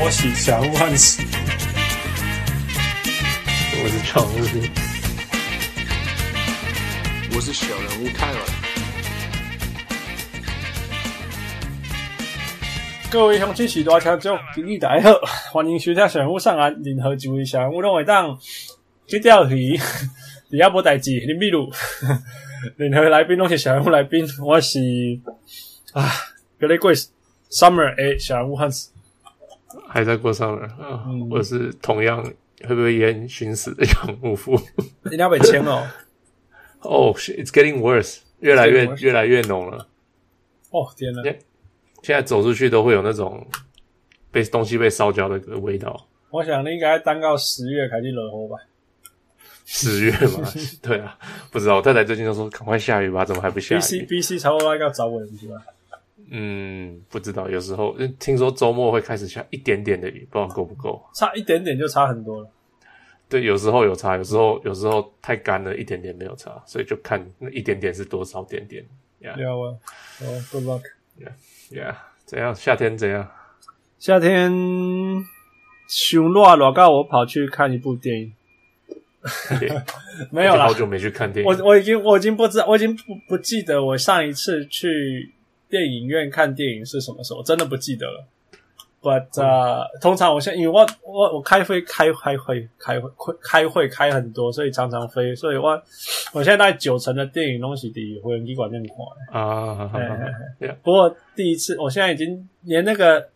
拖洗小人物汉斯，我是常务，我是小人物泰尔。各位乡亲喜多听众，今日大家好，欢迎收听小人物上岸，任何一位小人物拢会当去钓鱼，底下无代志，林秘鲁，任何来宾拢是小人物来宾，我是啊，格雷贵斯。Summer 诶，小人物汉斯还在过 Summer 啊！嗯、我是同样会不会烟熏死的养母父，一定要被签哦。哦、oh,，It's getting worse，越来越越来越浓了。哦天哪！现在走出去都会有那种被东西被烧焦的味道。我想你应该等到十月开始落雨吧？十月嘛？对啊，不知道。我太太最近都说赶快下雨吧，怎么还不下雨？BC BC 差不多要找我是吧？嗯，不知道，有时候听说周末会开始下一点点的雨，不知道够不够。差一点点就差很多了。对，有时候有差，有时候有时候太干了，一点点没有差，所以就看那一点点是多少点点。Yeah，哦，Good luck。Yeah，Yeah，怎样？夏天怎样？夏天，熊热热到我跑去看一部电影。没有啦，好久没去看电影。我我已经我已经不知道，我已经不不记得我上一次去。电影院看电影是什么时候？真的不记得了。But 呃、uh, 通常我现在因为我我我开会开开会开会开会开很多，所以常常飞。所以我我现在大概九成的电影东西的会机馆面看啊。不过第一次，我现在已经连那个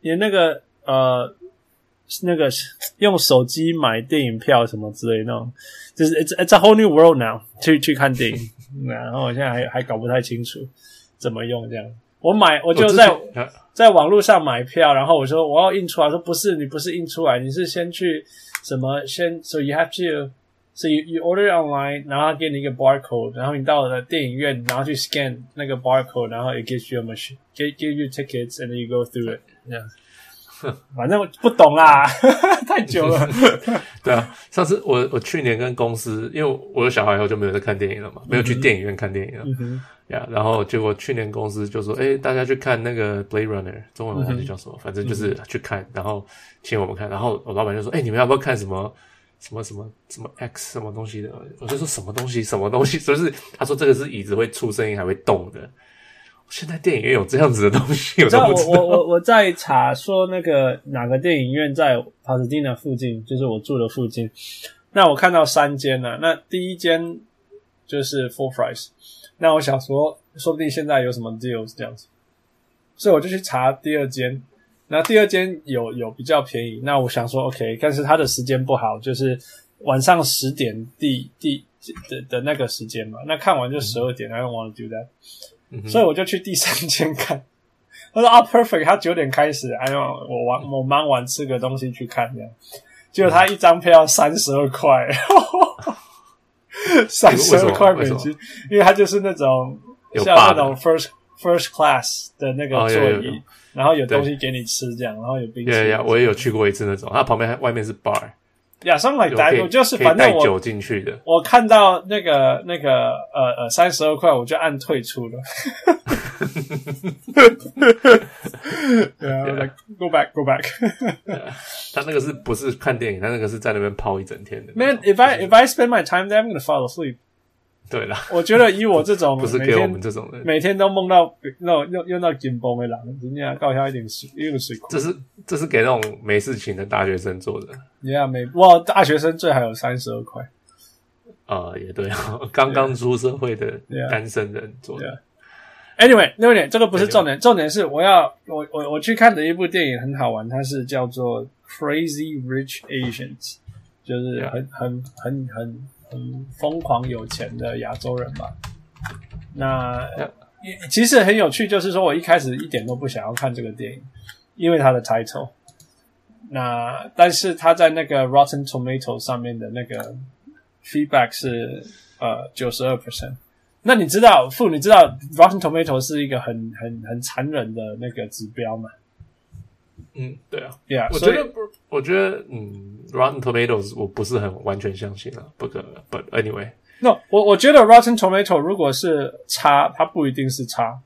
连那个呃那个用手机买电影票什么之类的那种，就是 it's it's a whole new world now 去去看电影。然后我现在还还搞不太清楚。怎么用这样？我买我就在在网络上买票，然后我说我要印出来，说不是，你不是印出来，你是先去什么先，so you have to，so you you order online，然后给你一个 barcode，然后你到了电影院，然后去 scan 那个 barcode，然后 it gives you a machine，give give you tickets，and then you go through it。反正我不懂啦，太久了。对啊，上次我我去年跟公司，因为我有小孩以后就没有在看电影了嘛，没有去电影院看电影了。嗯呀，yeah, 然后结果去年公司就说，诶，大家去看那个 Blade Runner，中文我忘记叫什么，嗯、反正就是去看，然后请我们看，然后我老板就说，诶，你们要不要看什么什么什么什么 X 什么东西的？我就说什么东西什么东西，就是他说这个是椅子会出声音还会动的。现在电影院有这样子的东西，我都不知道。我我我我在查说那个哪个电影院在帕斯蒂纳附近，就是我住的附近。那我看到三间了，那第一间就是 Full Price。那我想说，说不定现在有什么 deals 这样子，所以我就去查第二间。那第二间有有比较便宜。那我想说，OK，但是它的时间不好，就是晚上十点第第的的那个时间嘛。那看完就十二点，I don't want to do that。嗯。所以我就去第三间看。他说啊，perfect，他九点开始，哎呦，我玩我忙完吃个东西去看这样。结果他一张票三十二块。三十二块美金，因为他就是那种像那种 first first class 的那个座椅，然后有东西给你吃这样，然后有冰淇淋。对，我也有去过一次那种，它旁边外面是 bar。Yeah, something like that，我就是反正我酒进去的。我看到那个那个呃呃三十二块，我就按退出了。对啊，Go back, go back。他那个是不是看电影？他那个是在那边泡一整天的。Man, if I if I spend my time there, I'm gonna fall asleep。对啦，我觉得以我这种不是给我们这种人，每天都梦到那种用用到紧绷的人，人家搞笑一点水，一个水库。这是这是给那种没事情的大学生做的。你看没哇，大学生最好有三十二块。啊，也对，刚刚出社会的单身人做的。Yeah. Anyway，那点这个不是重点，重点是我要我我我去看的一部电影很好玩，它是叫做《Crazy Rich Asians》，就是很很很很很疯狂有钱的亚洲人吧。那其实很有趣，就是说我一开始一点都不想要看这个电影，因为它的 title。那但是他在那个 Rotten Tomatoes 上面的那个 feedback 是呃九十二 percent。那你知道，父，你知道 Rotten Tomato 是一个很很很残忍的那个指标吗？嗯，对啊，Yeah，我觉得不，我觉得嗯，Rotten Tomatoes 我不是很完全相信啊，不可，But anyway，No，我我觉得 Rotten Tomato 如果是差，它不一定是差，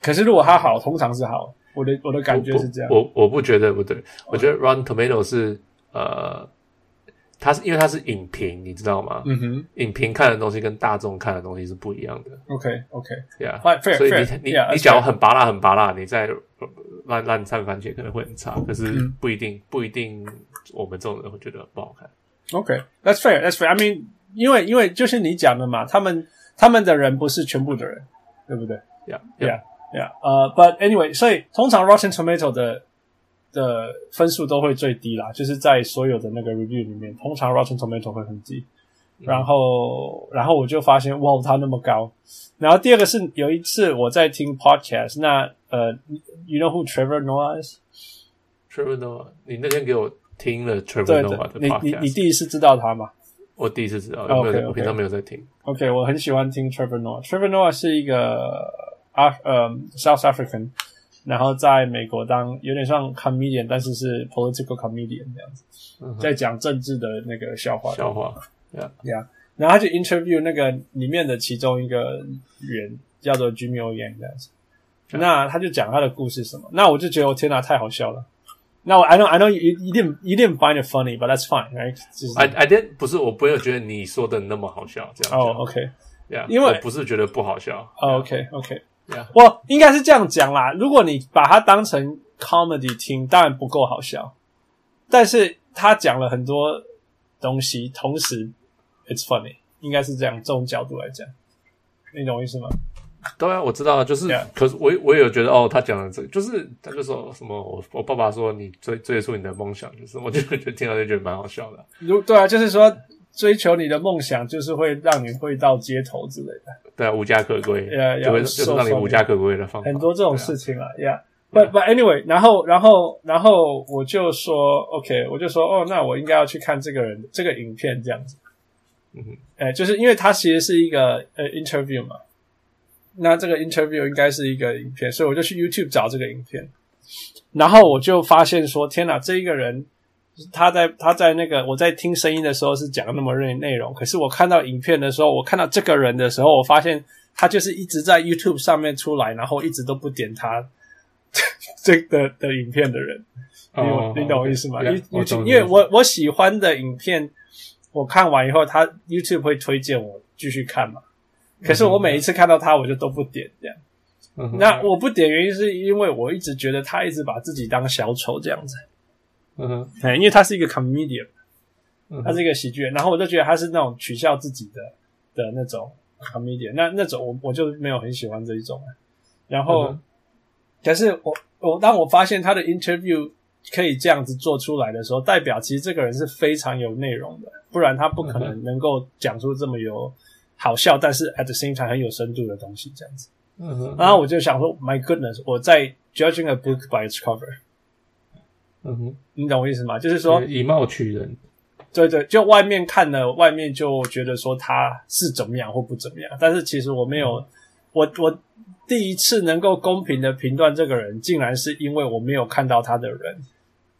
可是如果它好，通常是好。我的我的感觉是这样。我我，我不觉得不对，我觉得 Rotten Tomato 是呃，它是因为它是影评，你知道吗？嗯哼，影评看的东西跟大众看的东西是不一样的。OK OK，对啊，所以你你你讲很拔辣很拔辣，你在烂烂掺番茄可能会很差，可是不一定不一定我们这种人会觉得不好看。OK，That's fair，That's fair。I mean，因为因为就是你讲的嘛，他们他们的人不是全部的人，对不对？Yeah Yeah Yeah。呃，But anyway，所以通常 Rotten Tomato 的的分数都会最低啦，就是在所有的那个 review 里面，通常 Rotten Tomato 会很低。然后然后我就发现，哇，他那么高。然后第二个是有一次我在听 podcast，那呃，You know who Trevor Noah is？Trevor Noah，你那天给我。听了 Trevor Noah 的 podcast，你你你第一次知道他吗？我第一次知道，因为我平常没有在听。OK，我很喜欢听 Trevor Noah。Trevor Noah 是一个啊呃 South African，然后在美国当有点像 comedian，但是是 political comedian 这样子，在讲政治的那个笑话。笑话，Yeah Yeah。然后他就 interview 那个里面的其中一个人叫做 Jimmy O Yang 这样子，那他就讲他的故事什么，那我就觉得我天哪，太好笑了。那我 I know I know you you didn't you didn't find it funny, but that's fine, right? I I didn't 不是我不会觉得你说的那么好笑这样。哦，OK，Yeah，因为我不是觉得不好笑。OK OK，Yeah，我应该是这样讲啦。如果你把它当成 comedy 听，当然不够好笑。但是他讲了很多东西，同时 it's funny，应该是这样。这种角度来讲，你懂我意思吗？对啊，我知道，就是，Yeah. 可是我我也有觉得，哦，他讲的这个，就是他就说什么，我我爸爸说你追追溯你的梦想，就是，我就觉得听到就觉得蛮好笑的。如对啊，就是说追求你的梦想，就是会让你会到街头之类的。对啊，无家可归，Yeah, 就会就是让你无家可归的方法。很多这种事情啊，Yeah，but but anyway，然后然后然后我就说，OK，我就说，哦，那我应该要去看这个人这个影片这样子。嗯哼，哎，就是因为他其实是一个呃 interview 嘛。那这个 interview 应该是一个影片，所以我就去 YouTube 找这个影片，然后我就发现说，天哪，这一个人他在他在那个我在听声音的时候是讲那么内内容，可是我看到影片的时候，我看到这个人的时候，我发现他就是一直在 YouTube 上面出来，然后一直都不点他这个的，的影片的人，你、oh, 你懂我意思吗？因为我我喜欢的影片，我看完以后，他 YouTube 会推荐我继续看嘛。可是我每一次看到他，我就都不点这样。嗯、那我不点原因是因为我一直觉得他一直把自己当小丑这样子。嗯哼，哎，因为他是一个 comedian，他是一个喜剧人，然后我就觉得他是那种取笑自己的的那种 comedian，那那种我我就没有很喜欢这一种。然后，嗯、可是我我当我发现他的 interview 可以这样子做出来的时候，代表其实这个人是非常有内容的，不然他不可能能够讲出这么有。好笑，但是 at the same time 很有深度的东西，这样子。嗯哼。然后我就想说，My goodness，我在 judging a book by its cover。嗯哼。你懂我意思吗？就是说以貌取人。对对，就外面看了，外面就觉得说他是怎么样或不怎么样，但是其实我没有，嗯、我我第一次能够公平的评断这个人，竟然是因为我没有看到他的人，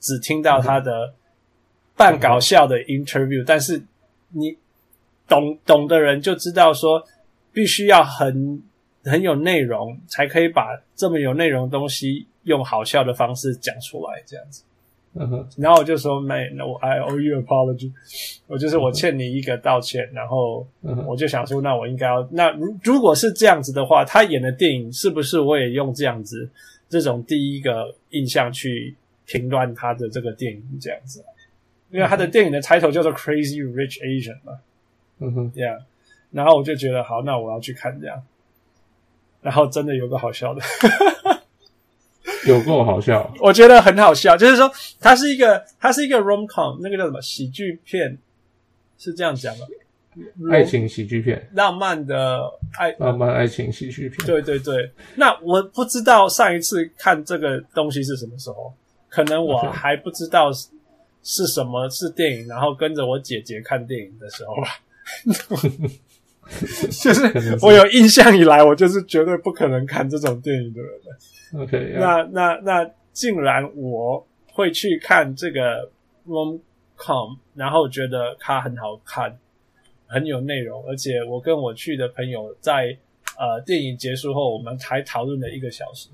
只听到他的半搞笑的 interview，、但是你。懂懂的人就知道说，必须要很很有内容，才可以把这么有内容的东西用好笑的方式讲出来，这样子。嗯哼。然后我就说，Man, no, I owe you apology。我就是我欠你一个道歉。然后我就想说，那我应该要，那如如果是这样子的话，他演的电影是不是我也用这样子这种第一个印象去评断他的这个电影这样子？因为他的电影的 title 叫做 Crazy Rich Asian 嘛。嗯哼，Yeah，然后我就觉得好，那我要去看这样，然后真的有个好笑的，有够好笑，我觉得很好笑，就是说它是一个它是一个 rom-com，那个叫什么喜剧片，是这样讲的，爱情喜剧片，浪漫的爱，浪漫爱情喜剧片，对对对。那我不知道上一次看这个东西是什么时候，可能我还不知道是什么是电影，然后跟着我姐姐看电影的时候。吧。就是我有印象以来，我就是绝对不可能看这种电影的人的。OK，那那那，竟然我会去看这个 rom-com，然后觉得它很好看，很有内容，而且我跟我去的朋友在呃电影结束后，我们还讨论了一个小时。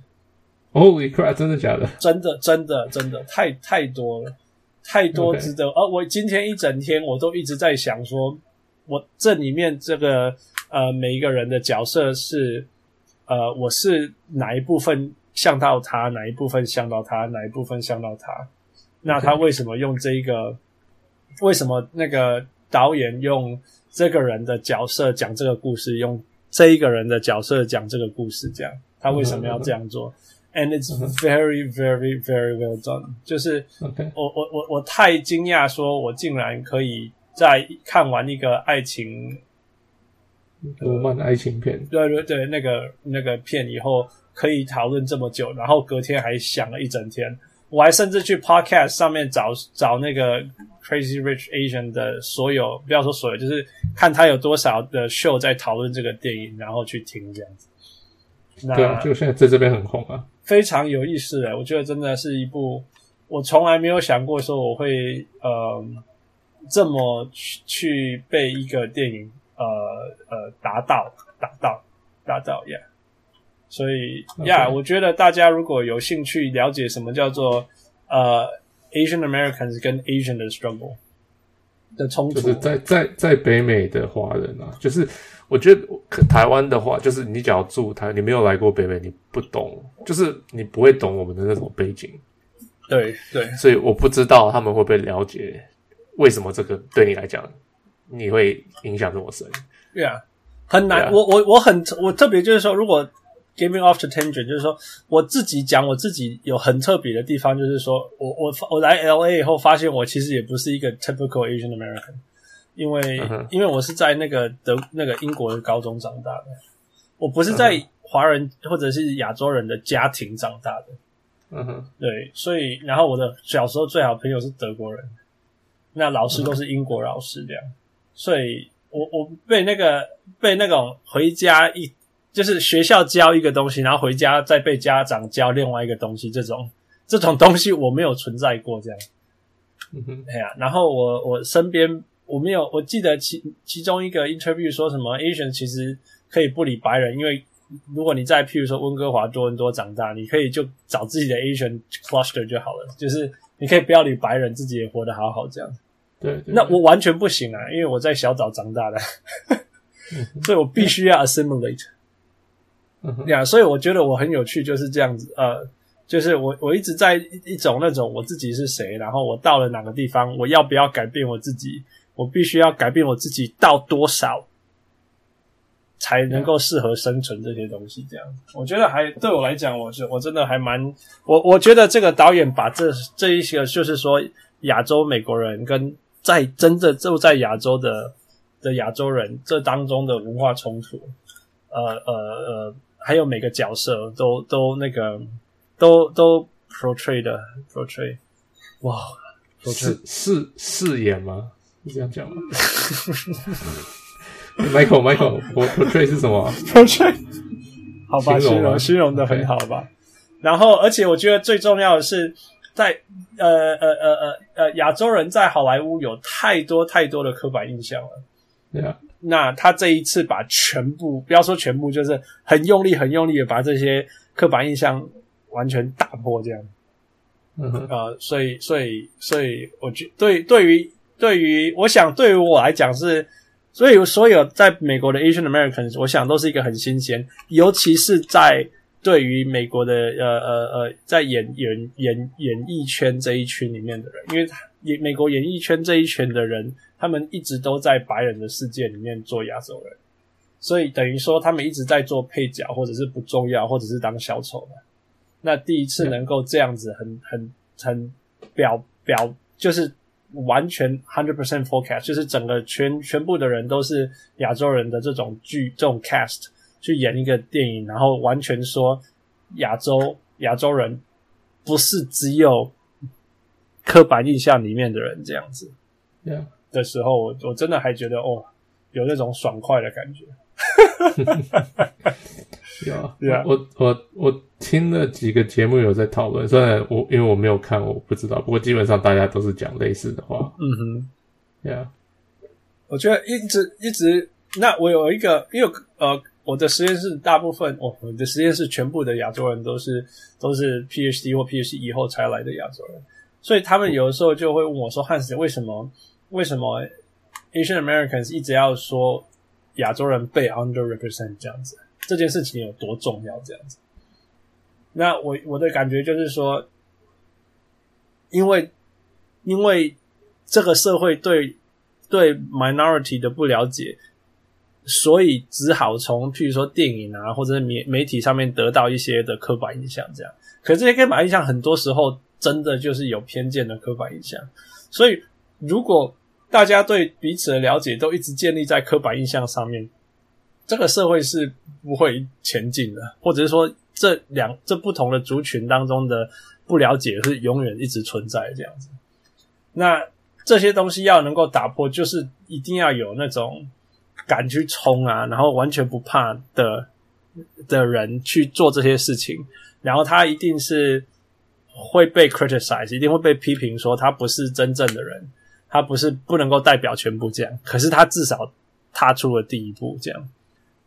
Holy crap！真的假的？真的，真的，真的，太太多了，太多值得。而 Okay.、啊、我今天一整天，我都一直在想说，我这里面这个呃，每一个人的角色是呃，我是哪一部分像到他，哪一部分像到他，哪一部分像到他？那他为什么用这一个.为什么那个导演用这个人的角色讲这个故事，用这一个人的角色讲这个故事？这样，他为什么要这样做？Uh. And it's very, very, very well done。就是 我.我我我太惊讶，说我竟然可以在看完一个爱情罗曼爱情片，对对对，那个那个片以后可以讨论这么久，然后隔天还想了一整天。我还甚至去 Podcast 上面找找那个 Crazy Rich Asian 的所有，不要说所有，就是看他有多少的 show 在讨论这个电影，然后去听这样子。那对啊，就现在在这边很红啊。非常有意思诶，我觉得真的是一部我从来没有想过说我会呃这么去去被一个电影呃呃打到打到打到呀。Yeah. 所以呀 yeah, 我觉得大家如果有兴趣了解什么叫做呃 Asian Americans 跟 Asian 的 struggle 的冲突，就是在在在北美的华人啊，就是。我觉得台湾的话，就是你只要住台，你没有来过北美，你不懂，就是你不会懂我们的那种背景。对对，对所以我不知道他们会不会了解为什么这个对你来讲你会影响这么深。对啊，很难。我我我很我特别就是说，如果 giving off the tangent，就是说我自己讲我自己有很特别的地方，就是说我我我来 LA 以后发现我其实也不是一个 typical Asian American。因为，uh huh. 因为我是在那个德那个英国的高中长大的，我不是在华人或者是亚洲人的家庭长大的，嗯哼、uh，huh. 对，所以然后我的小时候最好朋友是德国人，那老师都是英国老师这样，uh. 所以我我被那个被那种回家一就是学校教一个东西，然后回家再被家长教另外一个东西，这种这种东西我没有存在过这样，嗯哼、uh，哎.呀，然后我我身边。我没有，我记得其其中一个 interview 说什么 Asian 其实可以不理白人，因为如果你在譬如说温哥华、多伦多长大，你可以就找自己的 Asian cluster 就好了，就是你可以不要理白人，自己也活得好好这样。对，对，对，那我完全不行啊，因为我在小岛长大的，所以我必须要 assimilate。呀，所以我觉得我很有趣，就是这样子，呃，就是我我一直在一种那种我自己是谁，然后我到了哪个地方，我要不要改变我自己。我必须要改变我自己到多少，才能够适合生存这些东西？这样，我觉得还对我来讲，我是我真的还蛮我我觉得这个导演把这这一些，就是说亚洲美国人跟在真正就在亚洲的的亚洲人这当中的文化冲突，呃呃呃，还有每个角色都都那个都都 portray 的 portray，哇，是是饰演吗？这样讲吗 ？Michael，Michael，我 portray 是什么？portray 好吧，形容形容的很好吧。Okay. 然后，而且我觉得最重要的是在，在呃呃呃呃呃亚洲人在好莱坞有太多太多的刻板印象了。对啊，那他这一次把全部，不要说全部，就是很用力、很用力的把这些刻板印象完全打破，这样。嗯哼，呃，所以，所以，所以，我觉对对于。对于我想，对于我来讲是，所以所有在美国的 Asian Americans，我想都是一个很新鲜，尤其是在对于美国的呃呃呃，在演演演演艺圈这一群里面的人，因为演美国演艺圈这一群的人，他们一直都在白人的世界里面做亚洲人，所以等于说他们一直在做配角，或者是不重要，或者是当小丑的。那第一次能够这样子很很很表表就是。完全 hundred percent forecast，就是整个全全部的人都是亚洲人的这种剧这种 cast 去演一个电影，然后完全说亚洲亚洲人不是只有刻板印象里面的人这样子.的时候，我我真的还觉得哦，有那种爽快的感觉。有，Yeah. 我我我听了几个节目有在讨论，虽然我因为我没有看，我不知道。不过基本上大家都是讲类似的话。嗯哼，Yeah，我觉得一直一直，那我有一个，因为呃，我的实验室大部分，哦，我的实验室全部的亚洲人都是都是 PhD 或 PhD 以后才来的亚洲人，所以他们有的时候就会问我说：“汉斯，为什么为什么 Asian Americans 一直要说亚洲人被 underrepresent 这样子？这件事情有多重要？这样子？”那我我的感觉就是说，因为因为这个社会对对 minority 的不了解。所以只好从譬如说电影啊，或者是媒媒体上面得到一些的刻板印象，这样。可是这些刻板印象很多时候真的就是有偏见的刻板印象。所以如果大家对彼此的了解都一直建立在刻板印象上面，这个社会是不会前进的，或者是说这两这不同的族群当中的不了解是永远一直存在这样子。那这些东西要能够打破，就是一定要有那种。敢去冲啊，然后完全不怕的的人去做这些事情，然后他一定是会被 criticize，一定会被批评说他不是真正的人，他不是不能够代表全部这样。可是他至少踏出了第一步，这样。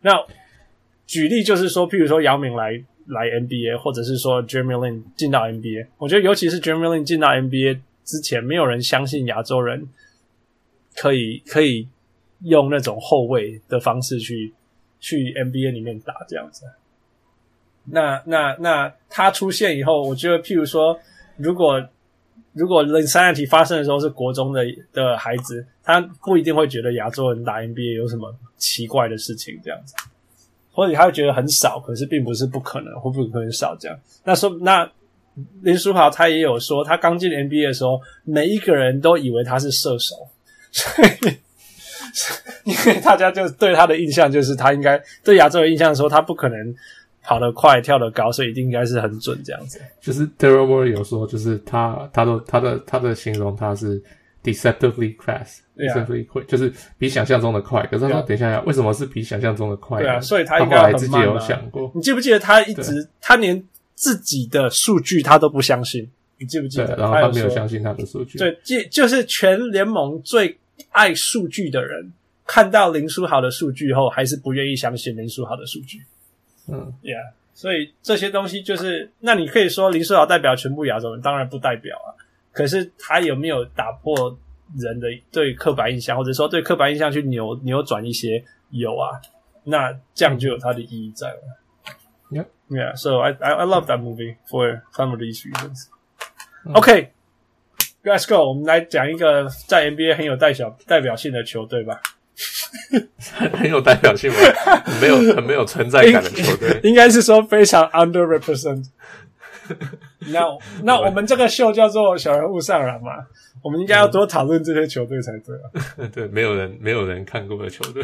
那举例就是说，譬如说姚明来来 NBA，或者是说 j e r m y Lin 进到 NBA，我觉得尤其是 j e r m y Lin 进到 NBA 之前，没有人相信亚洲人可以可以。用那种后卫的方式去去 NBA 里面打这样子，那那那他出现以后，我觉得譬如说，如果如果 Linsanity 发生的时候是国中的的孩子，他不一定会觉得亚洲人打 NBA 有什么奇怪的事情这样子，或者他会觉得很少，可是并不是不可能，会不会很少这样？那说那林书豪他也有说，他刚进 NBA 的时候，每一个人都以为他是射手，所以。因为大家就对他的印象就是他应该对亚洲人印象说他不可能跑得快跳得高，所以一定应该是很准这样子。就是 Morey 有说，就是他他的他的他的形容他是 deceptively fast，deceptively quick，就是比想象中的快。可是他等一下，为什么是比想象中的快？对啊，所以他应该很自己有想过。你记不记得他一直他连自己的数据他都不相信？你记不记得？然后他没有相信他的数据。对，就就是全联盟最。爱数据的人看到林书豪的数据后，还是不愿意相信林书豪的数据。嗯，Yeah，所以这些东西就是，那你可以说林书豪代表全部亚洲人，当然不代表啊。可是他有没有打破人的对刻板印象，或者说对刻板印象去扭扭转一些？有啊，那这样就有它的意义在了。Yeah，Yeah，So I I I love that movie for some of these reasons. OK。Let's go，我们来讲一个在 NBA 很有代表代表性的球队吧。很有代表性吗？没有，很没有存在感的球队。应 该是说非常 underrepresent。那那我们这个秀叫做小人物上篮嘛，我们应该要多讨论这些球队才对啊。对，没有人没有人看过的球队。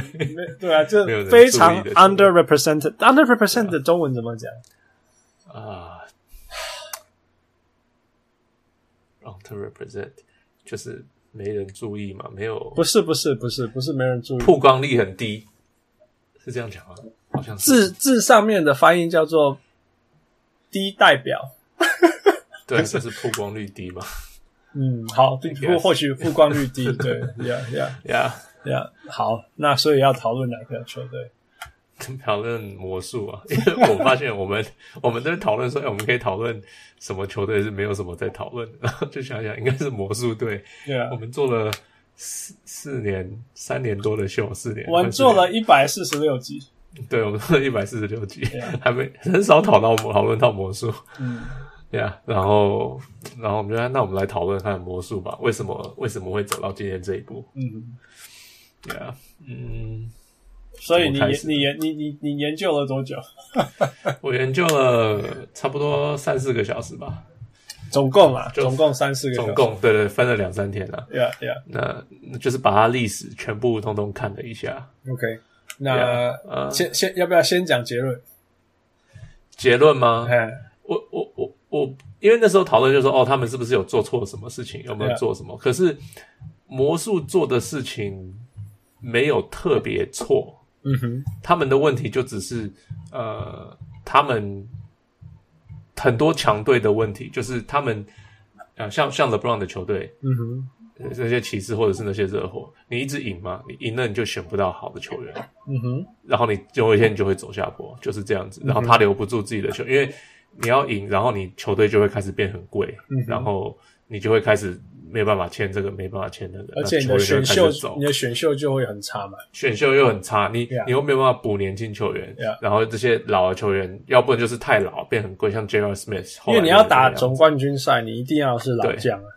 对啊，就非常 underrepresented。underrepresented 的中文怎么讲啊？To represent 就是没人注意嘛，没有，不是不是不是不是没人注意，曝光率很低，是这样讲吗？好像是字字上面的发音叫做低代表，对，这是曝光率低嘛？嗯，好，或或许曝光率低，对，Yeah Yeah Yeah Yeah，好，那所以要讨论哪个球队？讨论魔术啊，因为我发现我们 我们在讨论说，哎，我们可以讨论什么球队是没有什么在讨论，然后就想想应该是魔术队。对啊，我们做了四四年三年多的秀，四年，我们做了一百四十六集。对，我们做了一百四十六集，还没很少讨到讨论到魔术。嗯，对啊，然后然后我们就说，那我们来讨论看魔术吧，为什么为什么会走到今天这一步？嗯，对啊，嗯。所以你你研你你你研究了多久？我研究了差不多三四个小时吧，总共啊，总共三四个小时，总共对对，分了两三天啊。Yeah yeah，那就是把它历史全部通通看了一下。OK，那先先要不要先讲结论？结论吗？我我我我，因为那时候讨论就是说，哦，他们是不是有做错什么事情？有没有做什么？可是魔术做的事情没有特别错。嗯哼，他们的问题就只是，呃，他们很多强队的问题，就是他们，呃，像像 LeBron 的球队，嗯哼，那些骑士或者是那些热火，你一直赢嘛，你赢了你就选不到好的球员，嗯哼，然后你有一天你就会走下坡，就是这样子。然后他留不住自己的球，因为你要赢，然后你球队就会开始变很贵，嗯、然后你就会开始没有办法签这个，没办法签那个，而且你的选秀，你的选秀就会很差嘛，选秀又很差，你、yeah. 你又没有办法补年轻球员，yeah. 然后这些老的球员，要不然就是太老变很贵，像 J.R. Smith，因为你要打总冠军赛，你一定要是老将啊。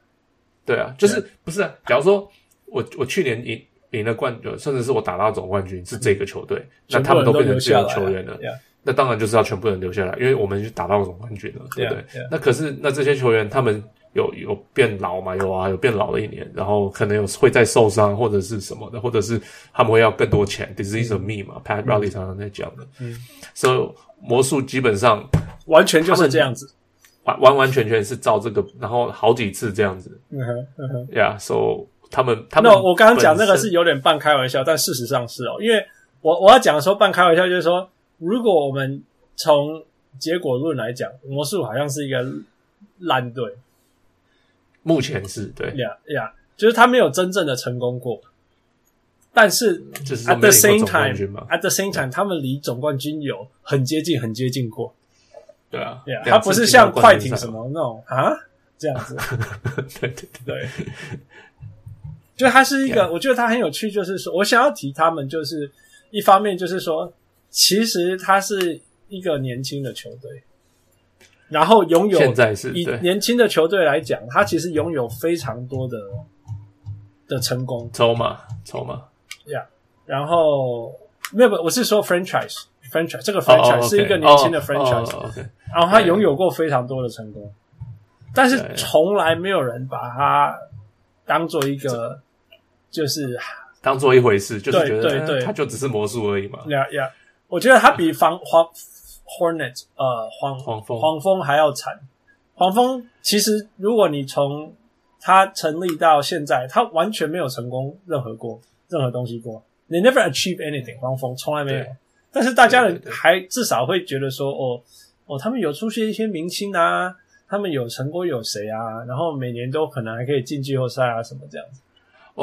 对啊，就是不是啊？假如说我我去年赢赢了冠军，甚至是我打到总冠军是这个球队，那他们都变成自由球员了，那当然就是要全部人留下来，因为我们就打到总冠军了，对不对？那可是那这些球员他们有有变老嘛？有啊，有变老了一年，然后可能有会再受伤或者是什么的，或者是他们会要更多钱。，disease of me 嘛，Pat Riley 常常在讲的。嗯，所以魔术基本上完全就是这样子。完完完全全是照这个，然后好几次这样子。嗯哼，嗯哼，Yeah，so 他们他们，我刚刚讲那个是有点半开玩笑，但事实上是哦，因为我我要讲的时候半开玩笑，就是说，如果我们从结果论来讲，魔术好像是一个烂队，目前是对。呀呀，就是他没有真正的成功过，但是 at the same time，at the same time，他们离总冠军有很接近，很接近过。对啊，对啊，他不是像快艇什么那种啊这样子，对对对，对，就他是一个.我觉得他很有趣，就是说我想要提他们，就是一方面就是说，其实他是一个年轻的球队，然后拥有现在是以年轻的球队来讲，他其实拥有非常多的的成功。筹码筹码，Yeah，，然后没有不，我是说 franchise。franchise 这个 franchise 是一个年轻的 franchise，、oh, oh, okay. 然后他拥有过非常多的成功，但是从来没有人把他当做一个就是当做一回事，就是觉得对对，他就只是魔术而已嘛。，Yeah Yeah，，我觉得他比防 黄 Hornet 呃黄黄蜂黄蜂还要惨。黄蜂其实如果你从它成立到现在，它完全没有成功任何过任何东西过，They never achieve anything。黄蜂从来没有。但是大家还至少会觉得说，哦哦，他们有出现一些明星啊，他们有成功有谁啊，然后每年都可能还可以进季后赛啊什么这样子。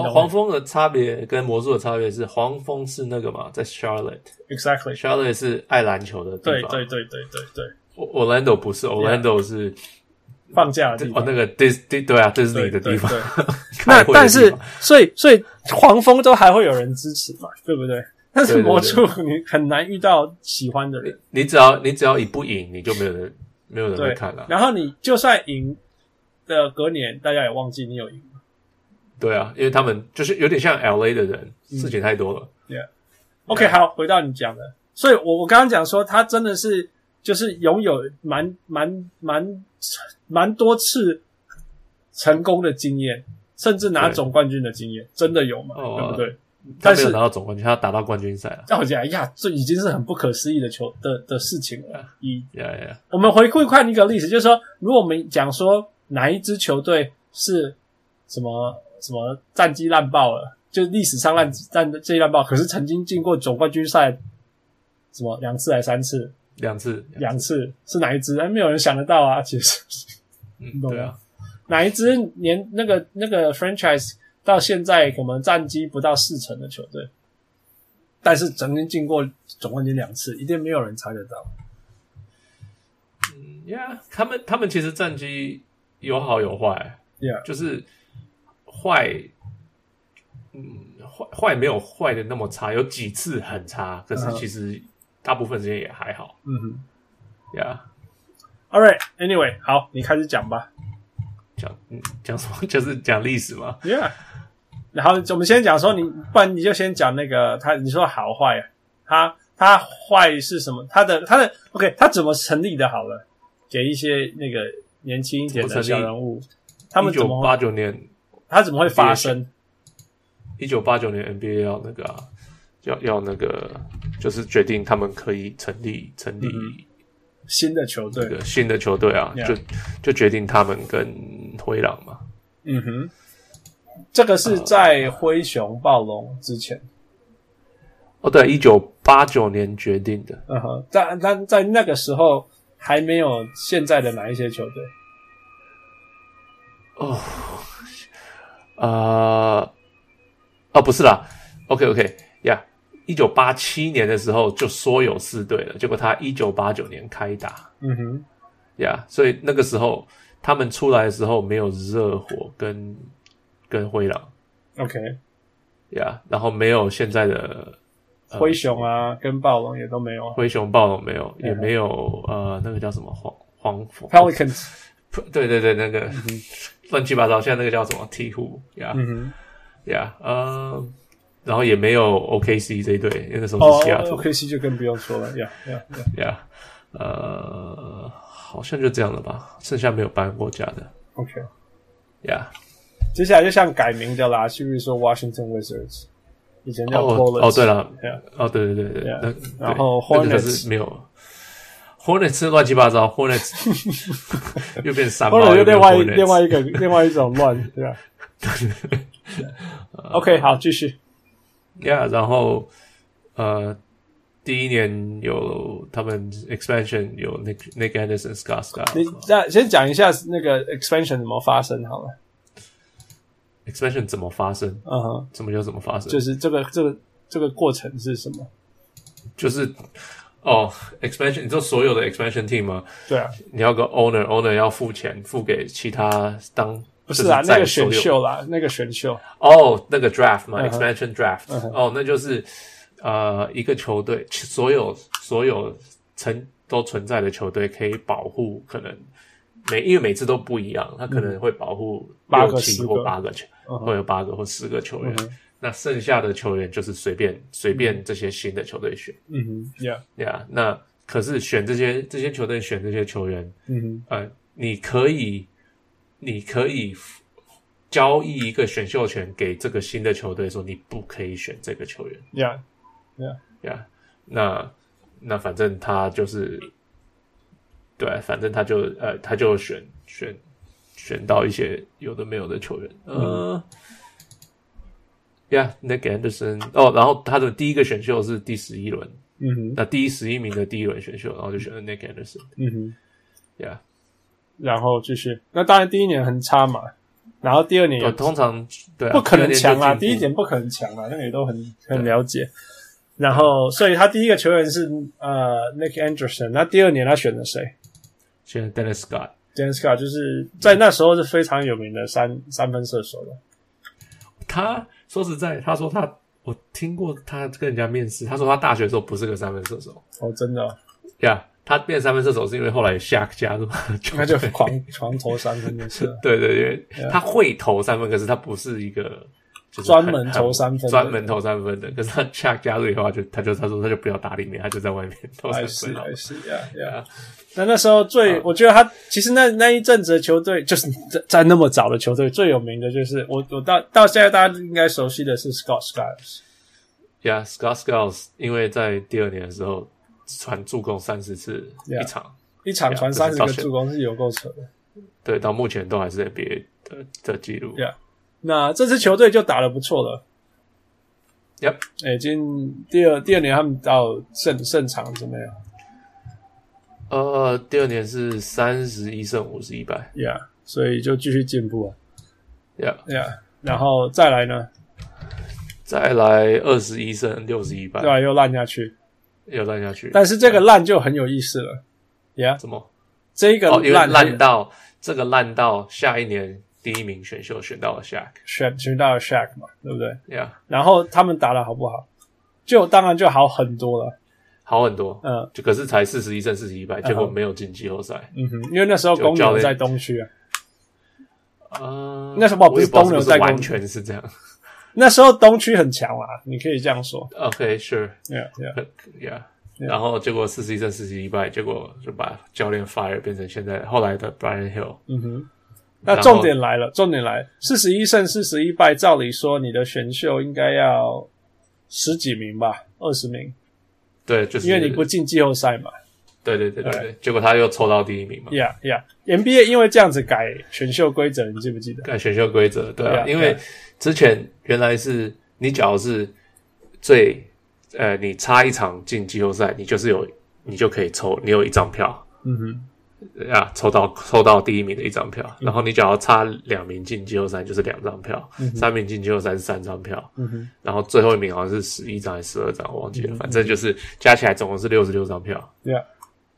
黄黄蜂的差别跟魔术的差别是，黄蜂是那个嘛，在 Charlotte，Exactly，Charlotte 是爱篮球的地方。对对对对对对。Orlando 不是，Orlando 是放假的地方。哦，那个 Dis 对啊，Disney 的地方。那但是，所以所以黄蜂都还会有人支持嘛，对不对？但是魔术你很难遇到喜欢的人。你只要你只要一不赢，你就没有人没有人会看了。然后你就算赢的隔年，大家也忘记你有赢。对啊，因为他们就是有点像 LA 的人，嗯、事情太多了。Yeah. OK，、yeah. 好，回到你讲的，所以我我刚刚讲说，他真的是就是拥有蛮蛮蛮蛮多次成功的经验，甚至拿总冠军的经验，真的有吗？对，对不对？他没有拿到总冠军，他打到冠军赛了。我觉得，哎呀，这已经是很不可思议的球的的事情了。一，呀呀，我们回顾看一个历史，就是说，如果我们讲说哪一支球队是什么什么战绩烂爆了，就历史上烂战绩烂爆，可是曾经进过总冠军赛，什么两次还是三次？两次，两次是哪一支？哎，没有人想得到啊，其实。嗯，对啊，哪一支年那个那个 franchise？到现在我们战绩不到四成的球队，但是曾经进过总冠军两次，一定没有人猜得到。嗯呀，他们他们其实战绩有好有坏，yeah. 就是坏，嗯，坏坏没有坏的那么差，有几次很差，可是其实大部分时间也还好。嗯哼，Yeah。All right，Anyway，好，你开始讲吧。讲嗯讲什么？就是讲历史嘛。Yeah。然后我们先讲说你，不然你就先讲那个他，你说好坏，他他坏是什么？他的他的 OK，他怎么成立的？好了，给一些那个年轻一点的小人物，他们怎么八九年，他怎么会发生？一九八九年 NBA 要那个、啊、要要那个，就是决定他们可以成立成立、嗯、新的球队，新的球队啊，yeah. 就就决定他们跟灰狼嘛。嗯哼。这个是在灰熊暴龙之前，哦，对，一九八九年决定的。嗯哼，在在在那个时候还没有现在的哪一些球队？哦，呃，哦，不是啦，OK OK，呀，一九八七年的时候就说有四队了，结果他一九八九年开打，嗯哼，呀，所以那个时候他们出来的时候没有热火跟跟灰狼，OK，呀，然后没有现在的、呃、灰熊啊，跟暴龙也都没有，灰熊暴龙没有，也没有呃那个叫什么黄黄 Pelicans，对对对，那个。嗯 乱七八糟，现在那个叫什么鹈鹕呀？嗯哼，呀，呃，然后也没有 OKC 这一队，因为那时候是西雅图。哦，OKC 就更不用说了，呀呀呀，呃，好像就这样了吧，剩下没有搬过家的。OK，呀，接下来就像改名叫啦，是不是说 Washington Wizards？以前叫 Bullets。哦，对了，哦，对对对对，然后 Hornets 没有。Hornets 乱七八糟，Hornets 又变三包，又另外另外一个另外一种乱，对吧？OK，好，继续。Yeah，然后呃，第一年有他们 expansion 有 Nick Nick Anderson Scott Scott。你那先讲一下那个 expansion 怎么发生好了。expansion 怎么发生？嗯哼，怎么就怎么发生？就是这个这个这个过程是什么？就是。哦、oh,，expansion，你知道所有的 expansion team 吗？对啊，你要个 owner，owner 要付钱付给其他当不是啊，那个选秀啦，那个选秀哦，oh, 那个 draft 嘛、uh-huh.，expansion draft，哦，uh-huh. oh, 那就是呃一个球队所有所有曾都存在的球队可以保护可能每因为每次都不一样，他可能会保护八个七或八个球，会有八个或十个球员。Uh-huh. 那剩下的球员就是随便随便这些新的球队选，嗯哼，Yeah，Yeah，那可是选这些这些球队选这些球员，嗯哼，呃，你可以你可以交易一个选秀权给这个新的球队，说你不可以选这个球员，Yeah，Yeah，Yeah，那那反正他就是，对，反正他就呃他就选选选到一些有的没有的球员，呃。Yeah，Nick Anderson 哦，然后他的第一个选秀是第十一轮，嗯哼，那第十一名的第一轮选秀，然后就选了 Nick Anderson，嗯哼，Yeah，然后继续，那当然第一年很差嘛，然后第二年也通常对、啊，不可能强啊，第一年不可能强啊，那个也都很很了解，然后所以他第一个球员是呃 Nick Anderson，那第二年他选了谁？选了 Dennis Scott，Dennis Scott 就是在那时候是非常有名的三三分射手了，他。说实在，他说他，我听过他跟人家面试，他说他大学的时候不是个三分射手。哦，真的、哦？呀、yeah,，他变三分射手是因为后来 Shaq 加入，他就狂狂投三分就是。对对对，他会投三分，可是他不是一个专门投三分，专门投三分的。可是他 Chuck 加入以后，他就他就他说他就不要打里面，他就在外面投三分。还是呀呀。那那时候最，我觉得他其实那那一阵子的球队，就是在在那么早的球队最有名的就是我我到到现在大家应该熟悉的是 Scott Skiles。Yeah，Scott Skiles，因为在第二年的时候传助攻三十次一场，yeah, 一场传三十个助攻是有够扯的。对，到目前都还是 NBA 的的记录。Yeah，那这支球队就打得不错了。Yep，已经第二第二年他们到胜胜场怎么样？呃，第二年是三十一胜五十一败，Yeah，所以就继续进步啊，Yeah，Yeah，然后再来呢？再来二十一胜六十一败，对啊，又烂下去，又烂下去。但是这个烂就很有意思了，Yeah，怎么？这个烂烂到这个烂到下一年第一名选秀选到了 Shaq，选选到了 Shaq 嘛，对不对？Yeah，然后他们打的好不好？就当然就好很多了。好很多，嗯，就可是才四十一胜四十一败，结果没有进季后赛。嗯哼，因为那时候公牛在东区啊，呃，那时候不是公牛在，完全是这样。那时候东区很强啊，你可以这样说。OK，Sure，Yeah，Yeah，Yeah。然后结果四十一胜四十一败，结果就把教练 fire 变成现在后来的 Brian Hill。嗯哼，那重点来了，重点来，四十一胜四十一败，照理说你的选秀应该要十几名吧，二十名。对，就是因为你不进季后赛嘛。对对对对对，结果他又抽到第一名嘛。Yeah yeah。NBA 因为这样子改选秀规则，你记不记得？改选秀规则，对啊，因为之前原来是你只要是最呃，你差一场进季后赛，你就是有你就可以抽，你有一张票。嗯哼。啊，抽到抽到第一名的一张票，嗯、然后你只要差两名进季后赛就是两张票，嗯、三名进季后赛是三张票，嗯、然后最后一名好像是十一张还是十二张，我忘记了，嗯、反正就是加起来总共是六十六张票。对啊、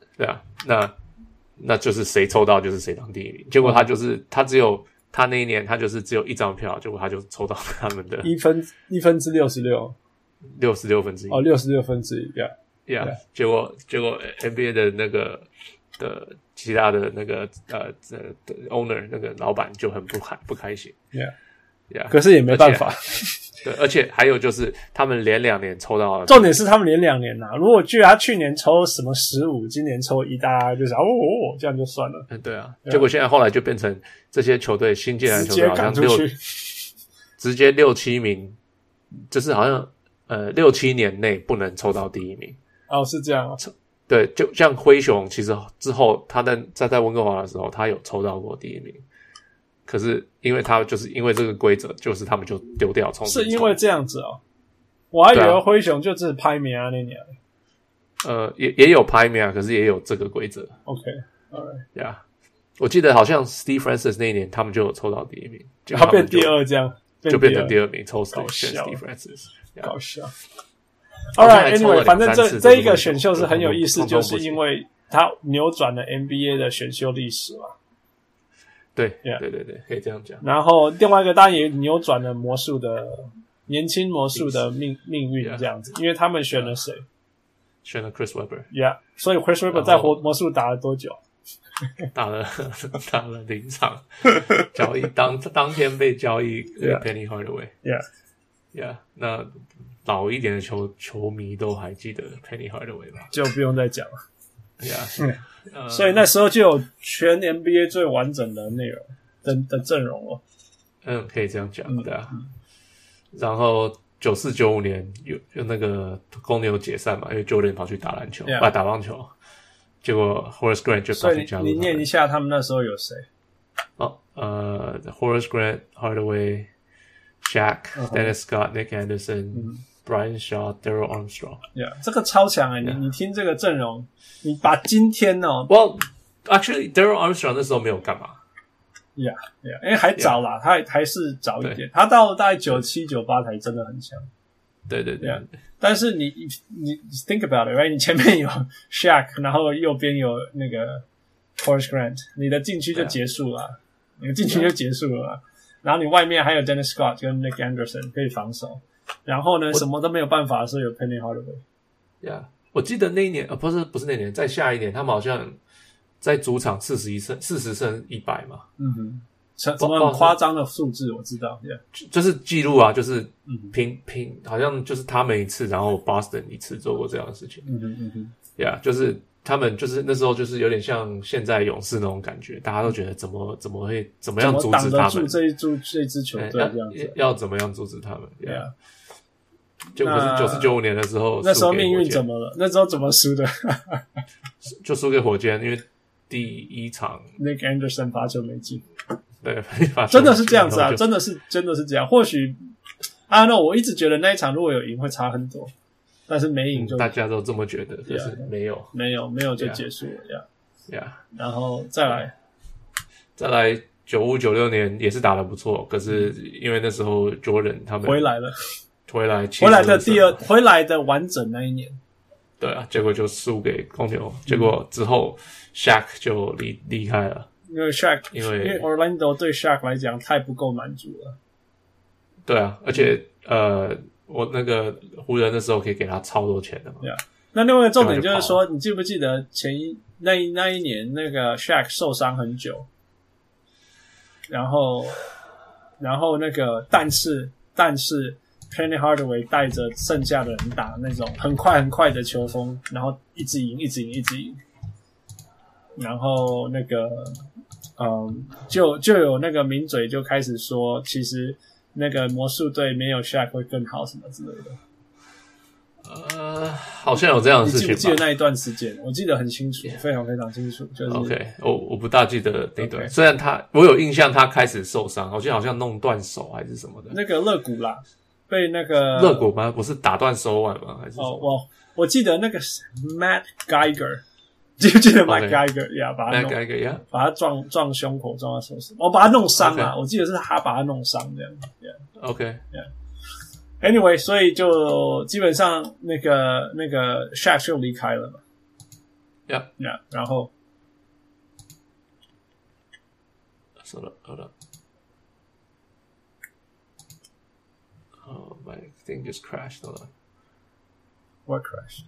嗯，对啊，那那就是谁抽到就是谁当第一名。结果他就是、嗯、他只有他那一年他就是只有一张票，结果他就抽到他们的一分一分之六十六，六十六分之一。哦，六十六分之一，yeah。Yeah，结果结果 NBA 的那个的。其他的那个呃的 owner 那个老板就很不开不开心，Yeah Yeah，可是也没办法。对，而且还有就是他们连两年抽到了，重点是他们连两年呐。如果据他去年抽什么十五，今年抽一，大就是哦哦，这样就算了。嗯，对啊。结果现在后来就变成这些球队新进来的球队好像六直接 六七名，就是好像呃六七年内不能抽到第一名。哦，是这样啊。对，就像灰熊，其实之后他在在在温哥华的时候，他有抽到过第一名，可是因为他就是因为这个规则，就是他们就丢掉重新。是因为这样子哦，我还以为灰熊就只是排名啊那年。呃，也也有拍名啊，可是也有这个规则。OK，Alright，呀，我记得好像 Steve Francis 那一年他们就有抽到第一名，他变第二这样，就变成第二名，抽 Steve Francis，搞笑。All right, anyway，反正这这一个选秀是很有意思，就是因为它扭转了 NBA 的选秀历史嘛。对，对对对，可以这样讲。然后另外一个当然也扭转了魔术的年轻魔术的命命运，这样子，因为他们选了谁？选了 Chris Webber。Yeah，所以 Chris Webber 在魔魔术打了多久？打了打了零场，交易当当天被交易 Penny Hardaway。Yeah，Yeah，那。老一点的球球迷都还记得 Penny Hardaway 吧？就不用再讲了。呀 Yeah, 嗯，所以那时候就有全 NBA 最完整的内容的的阵容了。嗯，可以这样讲，对啊。嗯、然后九四九五年有有那个公牛解散嘛，因为 Jordan 跑去打篮球，啊.打棒球，结果 Horace Grant 就跑去加入。你念一下他们那时候有谁？哦，呃，Horace Grant、Hardaway、Jack、Dennis Scott、Nick Anderson、嗯。Brian Shaw, Darrell Armstrong，Yeah，这个超强哎！你你听这个阵容，你把今天哦，Well, actually, Darrell Armstrong 那时候没有干嘛，Yeah，Yeah，因为还早啦，他还是早一点，他到大概九七九八才真的很强。对对对，但是你你 think about it，right？你前面有 Shaq，然后右边有那个 Horace Grant，你的禁区就结束了，你的禁区就结束了，然后你外面还有 Dennis Scott 跟 Nick Anderson 可以防守。然后呢，什么都没有办法的时候，有 Penny Hardaway。呀，我记得那一年，呃，不是不是那年，在下一年，他们好像在主场四十一胜，四十胜一百嘛。嗯哼，什么夸张的数字？我知道，就就是记录啊，就是平平，好像就是他们一次，然后 Boston 一次做过这样的事情。嗯哼嗯哼，呀，就是他们就是那时候就是有点像现在勇士那种感觉，大家都觉得怎么怎么会怎么样阻止他们这一支这支球队这样子，要怎么样阻止他们？对啊。就不是九四九五年的时候，那时候命运怎么了？那时候怎么输的？就输给火箭，因为第一场 Nick Anderson 罚球没进。对，真的是这样子啊！真的是真的是这样。或许啊，那我一直觉得那一场如果有赢会差很多，但是没赢就大家都这么觉得，就是没有没有没有就结束了呀呀。然后再来再来九五九六年也是打得不错，可是因为那时候 Jordan 他们回来了。回来，回来的第二，回来的完整那一年，对啊，结果就输给公牛，结果之后 Shaq 就离离开了，因为 Shaq，因为因为 Orlando 对 Shaq 来讲太不够满足了，对啊，而且呃，我那个湖人的时候可以给他超多钱的嘛，对啊，那另外一个重点就是说，你记不记得前一那一那一年那个 Shaq 受伤很久，然后然后那个但是但是。Penny Hardaway 带着剩下的人打那种很快很快的球风，然后一直赢，一直赢，一直赢。然后那个，嗯，就就有那个名嘴就开始说，其实那个魔术队没有 Shaq 会更好什么之类的。呃，好像有这样的事情。你记不记得那一段时间？我记得很清楚，非常非常清楚。就是 OK，我我不大记得那段。Okay. 虽然他我有印象，他开始受伤，好像好像弄断手还是什么的。那个肋骨啦。被那个热狗吗？不是打断手腕吗？还是哦，我我记得那个 Matt Geiger 记不记得 Matt Geiger 呀，把他弄 Matt Geiger 呀，把他撞撞胸口，撞到手上，我把他弄伤了。Okay. 我记得是他把他弄伤这样。Yeah. OK，Anyway，所以就基本上那个那个 Shaq 就离开了嘛。Yeah. Yeah. 然后，Hold up, hold up. my thing just crashed. Hold on. What crashed?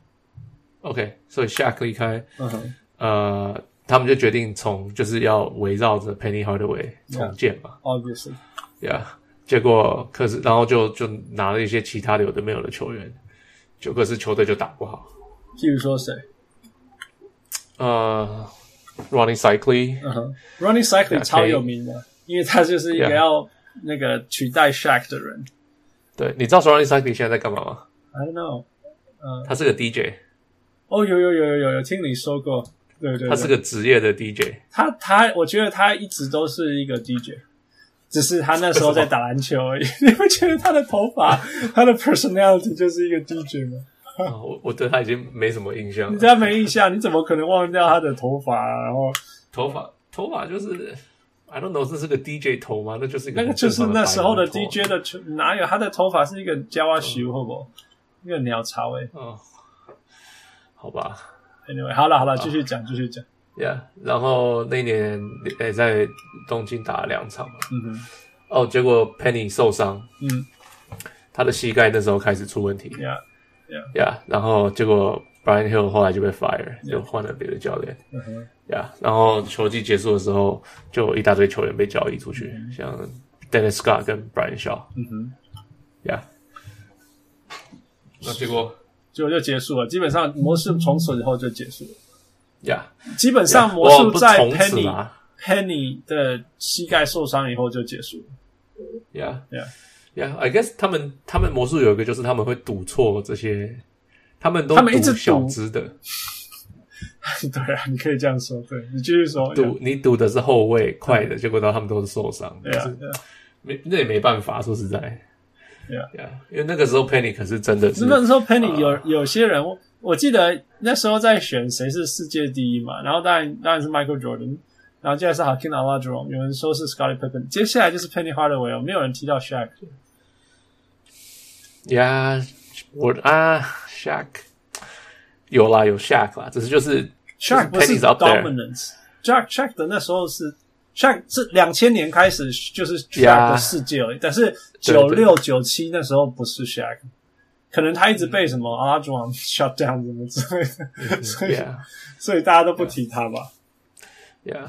OK，所以 Shaq 离开，嗯哼，呃，他们就决定从就是要围绕着 Penny Hardaway 重建嘛。 Obviously. Yeah，结果可是然后就就拿了一些其他的有的没有的球员，就可是球队就打不好。譬如说谁？呃，Ronnie Cycli，嗯哼，Ronnie Cycli Yeah, 超有名的，因为他就是一个 Yeah. 要那个取代 Shaq 的人。 对，你知道 Ronnie Cycli 现在在干嘛吗？I don't know. 嗯，他是个 DJ，哦，有有有有有有听你说过，对对对，他是个职业的 DJ。他他，我觉得他一直都是一个 DJ，只是他那时候在打篮球而已。你不觉得他的头发，他的 personality 就是一个 DJ 吗？哦、我我对他已经没什么印象了。你对他没印象，你怎么可能忘掉他的头发、啊？然后头发头发就是 I don't know，这是个 DJ 头吗？那就是一个那个就是那时候的 DJ 的，哪有他的头发是一个 Java 修，好不好？一个鸟巢诶。哦，好吧。Anyway，好了好了，继续讲继续讲。Yeah，然后那年诶在东京打了两场嘛。嗯哼。哦，结果 Penny 受伤，嗯，他的膝盖那时候开始出问题。Yeah Yeah Yeah，然后结果 Brian Hill 后来就被 fire，就换了别的教练。嗯哼。Yeah，然后球季结束的时候，就有一大堆球员被交易出去，像 Dennis Scott 跟 Brian Shaw。嗯哼。Yeah。那结果就就结束了，基本上魔术从此以后就结束了。呀，yeah, 基本上魔术在 Penny Penny 的膝盖受伤以后就结束了。呀 Yeah, yeah. I guess 他们他们魔术有一个就是他们会赌错这些，他们都他们一直赌小只的。对啊，你可以这样说。对，你继续说。赌你赌的是后卫快的，结果到他们都是受伤。对啊，没那也没办法，说实在。对啊，因为那个时候 Penny 可是真的是。那时候 Penny 有有些人，我记得那时候在选谁是世界第一嘛，然后当然当然是 Michael Jordan，然后接下来是 Hakeem Olajuwon，有人说是 Scottie Pippen，接下来就是 Penny Hardaway，没有人提到 Shaq。呀，我啊，Shaq 有啦，有 Shaq 啦，只是就是 Shaq 不是 dominance，Shaq Shaq 的那时候是。Shaq 是两千年开始就是 Shaq 的世界而已。但是九六九七那时候不是 Shaq，可能他一直被什么 a r d r o n shut down 什么之类所以所以大家都不提他吧。Yeah，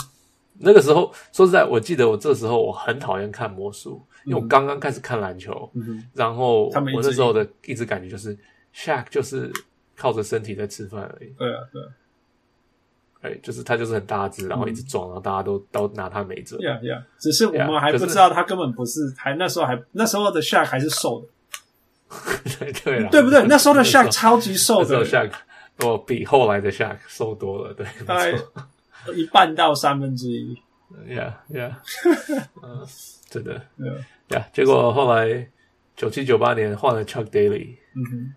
那个时候说实在，我记得我这时候我很讨厌看魔术，因为我刚刚开始看篮球，嗯、然后我那时候的一直感觉就是 Shaq 就是靠着身体在吃饭而已。对啊，对啊。哎，就是他就是很大只，然后一直撞，然后大家都都拿他没辙。Yeah, yeah，只是我们还不知道他根本不是，还那时候还那时候的 Shark 还是瘦的。对对对不对？那时候的 Shark 超级瘦的，Shaq 哦比后来的 Shark 瘦多了，对，大概一半到三分之一。Yeah, yeah，嗯，真的。对呀，结果后来九七九八年换了 Chuck Daly，嗯哼，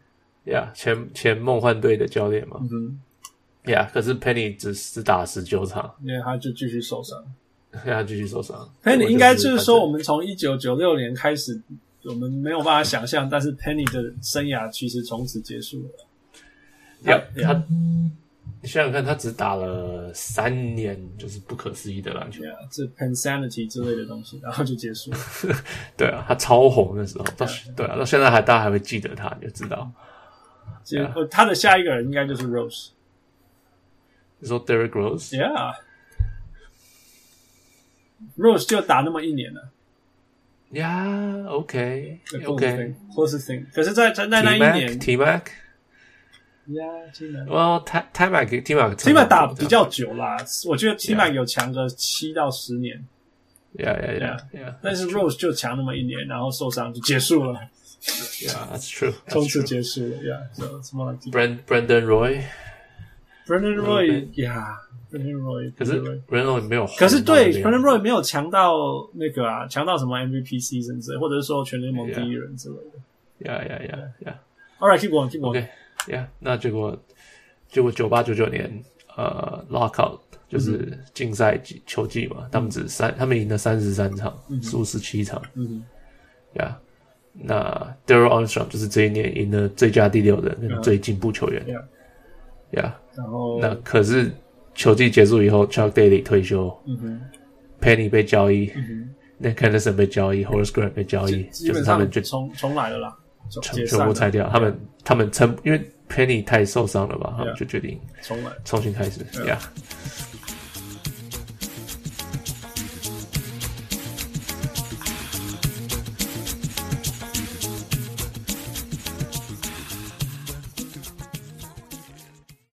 呀，前前梦幻队的教练嘛，嗯哼。呀，yeah, 可是 Penny 只只打十九场，因为他就继续受伤，他继续受伤。Penny 应该就是说，我们从一九九六年开始，我们没有办法想象，但是 Penny 的生涯其实从此结束了。呀，他，你想想看，他只打了三年，就是不可思议的篮球，呀，这 Pensanity 之类的东西，然后就结束了。对啊，他超红的时候，到对啊，到现在还大家还会记得他，你就知道。结果他的下一个人应该就是 Rose。你说 Derrick Rose，Yeah，Rose 就打那么一年了。Yeah，OK，OK，What's the thing？可是在，在在那一年，T-Mac，Yeah，T-Mac，Well，T-Mac，T-Mac，T-Mac 打比较久啦。我觉得 T-Mac 有强个七到十年。Yeah，Yeah，Yeah，Yeah。但是 Rose 就强那么一年，然后受伤就结束了。Yeah，That's true。从此结束了。Yeah，so 什么？Brandon Roy。Brandon Roy, Yeah, Brandon Roy，可是 Brandon Roy 没有，可是对 Brandon Roy 没有强到那个啊，强到什么 MVP season 之类，或者是说全联盟第一人之类的。Yeah, yeah, yeah, yeah. All right, keep going, keep going. Yeah. 那结果结果九八九九年，呃 lockout，就是禁赛季球季嘛，他们只三，他们赢了三十三场，输十七场。嗯，呀，那 Darrell Armstrong 就是这一年赢了最佳第六人跟最进步球员。呀，然后那可是球季结束以后，Chuck Daly 退休。嗯，Penny 被交易，那 Nick Anderson 被交易，Horace Grant 被交易，就是他们就重重来了啦，全全部拆掉。他们他们撑，因为 Penny 太受伤了吧，他们就决定重来，重新开始。呀。